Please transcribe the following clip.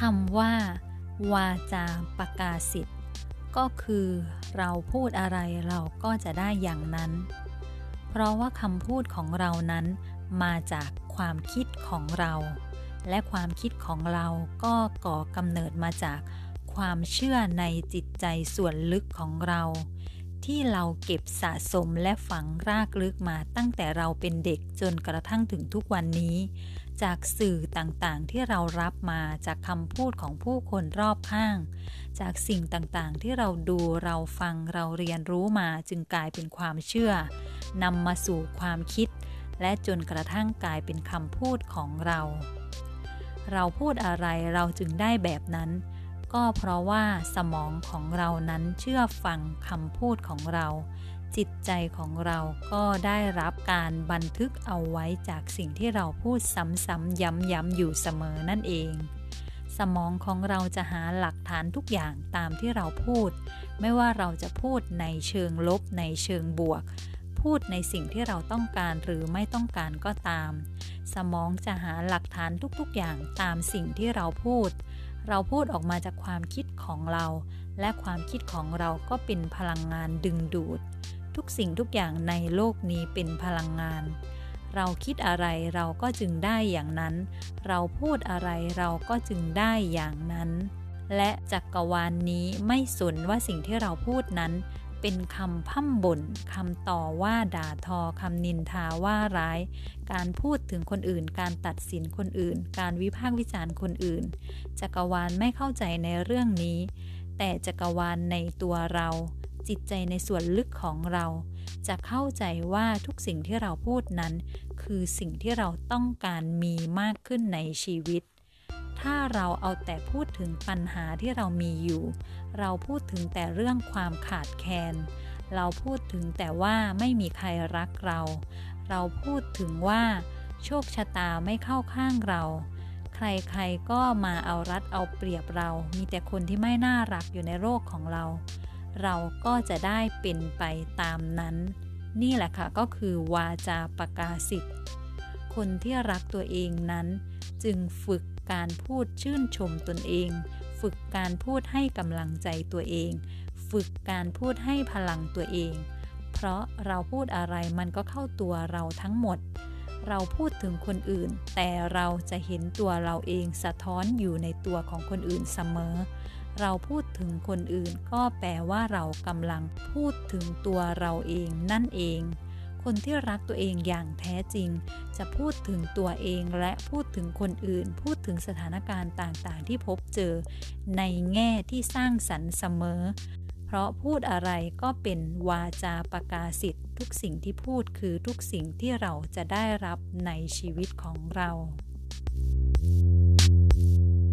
คำว่า วาจาประกาศสิทธ์ก็คือเราพูดอะไรเราก็จะได้อย่างนั้น เพราะว่าคำพูดของเรานั้นมาจากความคิดของเรา และความคิดของเราก็ก่อกำเนิดมาจากความเชื่อในจิตใจส่วนลึกของเรา ที่เราเก็บสะสมและฝังรากลึกมาตั้งแต่เราเป็นเด็กจนกระทั่งถึงทุกวันนี้ จากสื่อต่างๆที่เรารับมาจากคำพูดของผู้คนรอบข้าง จากสิ่งต่างๆที่เราดูเราฟังเราเรียนรู้มาจึงกลายเป็นความเชื่อนำมาสู่ความคิด และจนกระทั่งกลายเป็นคำพูดของเรา เราพูดอะไรเราจึงได้แบบนั้น ก็เพราะว่าสมองของเรานั้นเชื่อฟังคำพูดของเรา จิตใจของเราก็ได้รับการบันทึกเอาไว้จากสิ่งที่เราพูดซ้ำๆย้ำๆอยู่เสมอนั่นเอง สมองของเราจะหาหลักฐานทุกอย่างตามที่เราพูด ไม่ว่าเราจะพูดในเชิงลบในเชิงบวกพูดในสิ่งที่เราต้องการหรือไม่ต้องการก็ตาม สมองจะหาหลักฐานทุกๆอย่างตามสิ่งที่เราพูด เราพูดออกมาจากความคิดของเรา และความคิดของเราก็เป็นพลังงานดึงดูด ทุกสิ่งทุกอย่างในโลกนี้เป็นพลังงาน เราคิดอะไรเราก็จึงได้อย่างนั้น เราพูดอะไรเราก็จึงได้อย่างนั้น และจักกรวาลนนี้ไม่สนว่าสิ่งที่เราพูดนั้น เป็นคำพั่มบ่นคำต่อว่าด่าทอคำนินทาว่าร้าย การพูดถึงคนอื่น การตัดสินคนอื่น การวิพากษ์วิจารณ์คนอื่น จักรวาลไม่เข้าใจในเรื่องนี้ แต่จักรวาลในตัวเรา จิตใจในส่วนลึกของเรา จะเข้าใจว่าทุกสิ่งที่เราพูดนั้น คือสิ่งที่เราต้องการมีมากขึ้นในชีวิต ถ้าเราเอาแต่พูดถึงปัญหาที่เรามีอยู่ เราพูดถึงแต่เรื่องความขาดแคลน เราพูดถึงแต่ว่าไม่มีใครรักเรา เราพูดถึงว่า โชคชะตาไม่เข้าข้างเรา ใครๆก็มาเอารัดเอาเปรียบเรา มีแต่คนที่ไม่น่ารักอยู่ในโลกของเรา เราก็จะได้เป็นไปตามนั้น นี่แหละค่ะก็คือวาจาประกาศสิทธิ์คนที่รักตัวเองนั้น จึงฝึกการพูดชื่นชมตนเอง ฝึกการพูดให้กำลังใจตัวเอง ฝึกการพูดให้พลังตัวเอง เพราะเราพูดอะไรมันก็เข้าตัวเราทั้งหมด เราพูดถึงคนอื่น แต่เราจะเห็นตัวเราเองสะท้อนอยู่ในตัวของคนอื่นเสมอ เราพูดถึงคนอื่นก็แปลว่าเรากำลังพูดถึงตัวเราเองนั่นเอง คนที่รักตัวเองอย่างแท้จริง จะพูดถึงตัวเองและพูดถึงคนอื่น พูดถึงสถานการณ์ต่างๆ ที่พบเจอ ในแง่ที่สร้างสรรค์เสมอ เพราะพูดอะไรก็เป็นวาจาประกาศสิทธิ์ทุกสิ่งที่พูดคือทุกสิ่งที่เราจะได้รับในชีวิตของเรา thank you